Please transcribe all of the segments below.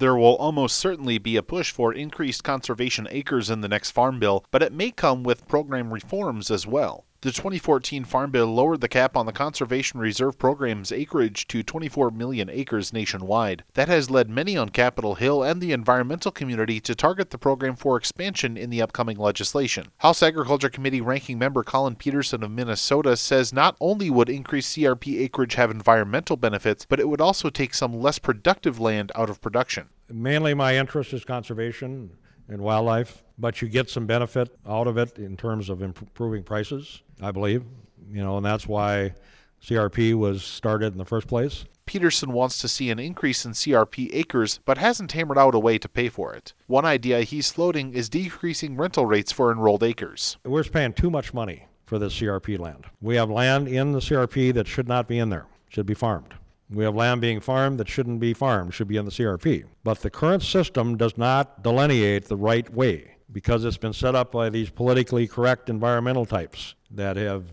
There will almost certainly be a push for increased conservation acres in the next Farm Bill, but it may come with program reforms as well. The 2014 Farm Bill lowered the cap on the Conservation Reserve Program's acreage to 24 million acres nationwide. That has led many on Capitol Hill and the environmental community to target the program for expansion in the upcoming legislation. House Agriculture Committee ranking member Collin Peterson of Minnesota says not only would increased CRP acreage have environmental benefits, but it would also take some less productive land out of production. Mainly, my interest is conservation and wildlife, but you get some benefit out of it in terms of improving prices, I believe. You know, and that's why CRP was started in the first place. Peterson wants to see an increase in CRP acres, but hasn't hammered out a way to pay for it. One idea he's floating is decreasing rental rates for enrolled acres. We're paying too much money for this CRP land. We have land in the CRP that should not be in there, should be farmed. We have land being farmed that shouldn't be farmed, should be in the CRP. But the current system does not delineate the right way because it's been set up by these politically correct environmental types that have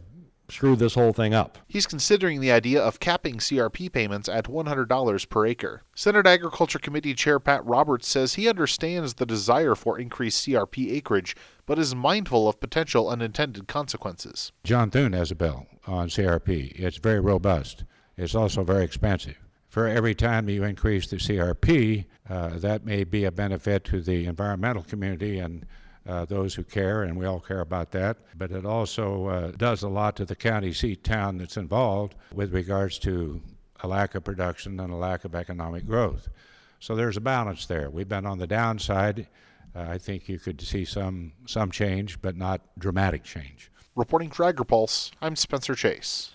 screwed this whole thing up. He's considering the idea of capping CRP payments at $100 per acre. Senate Agriculture Committee Chair Pat Roberts says he understands the desire for increased CRP acreage, but is mindful of potential unintended consequences. John Thune has a bill on CRP. It's very robust. It's also very expensive. For every time you increase the CRP, uh, that may be a benefit to the environmental community and uh, those who care, and we all care about that. But it also uh, does a lot to the county seat town that's involved with regards to a lack of production and a lack of economic growth. So there's a balance there. We've been on the downside. Uh, I think you could see some some change, but not dramatic change. Reporting for AgriPulse, I'm Spencer Chase.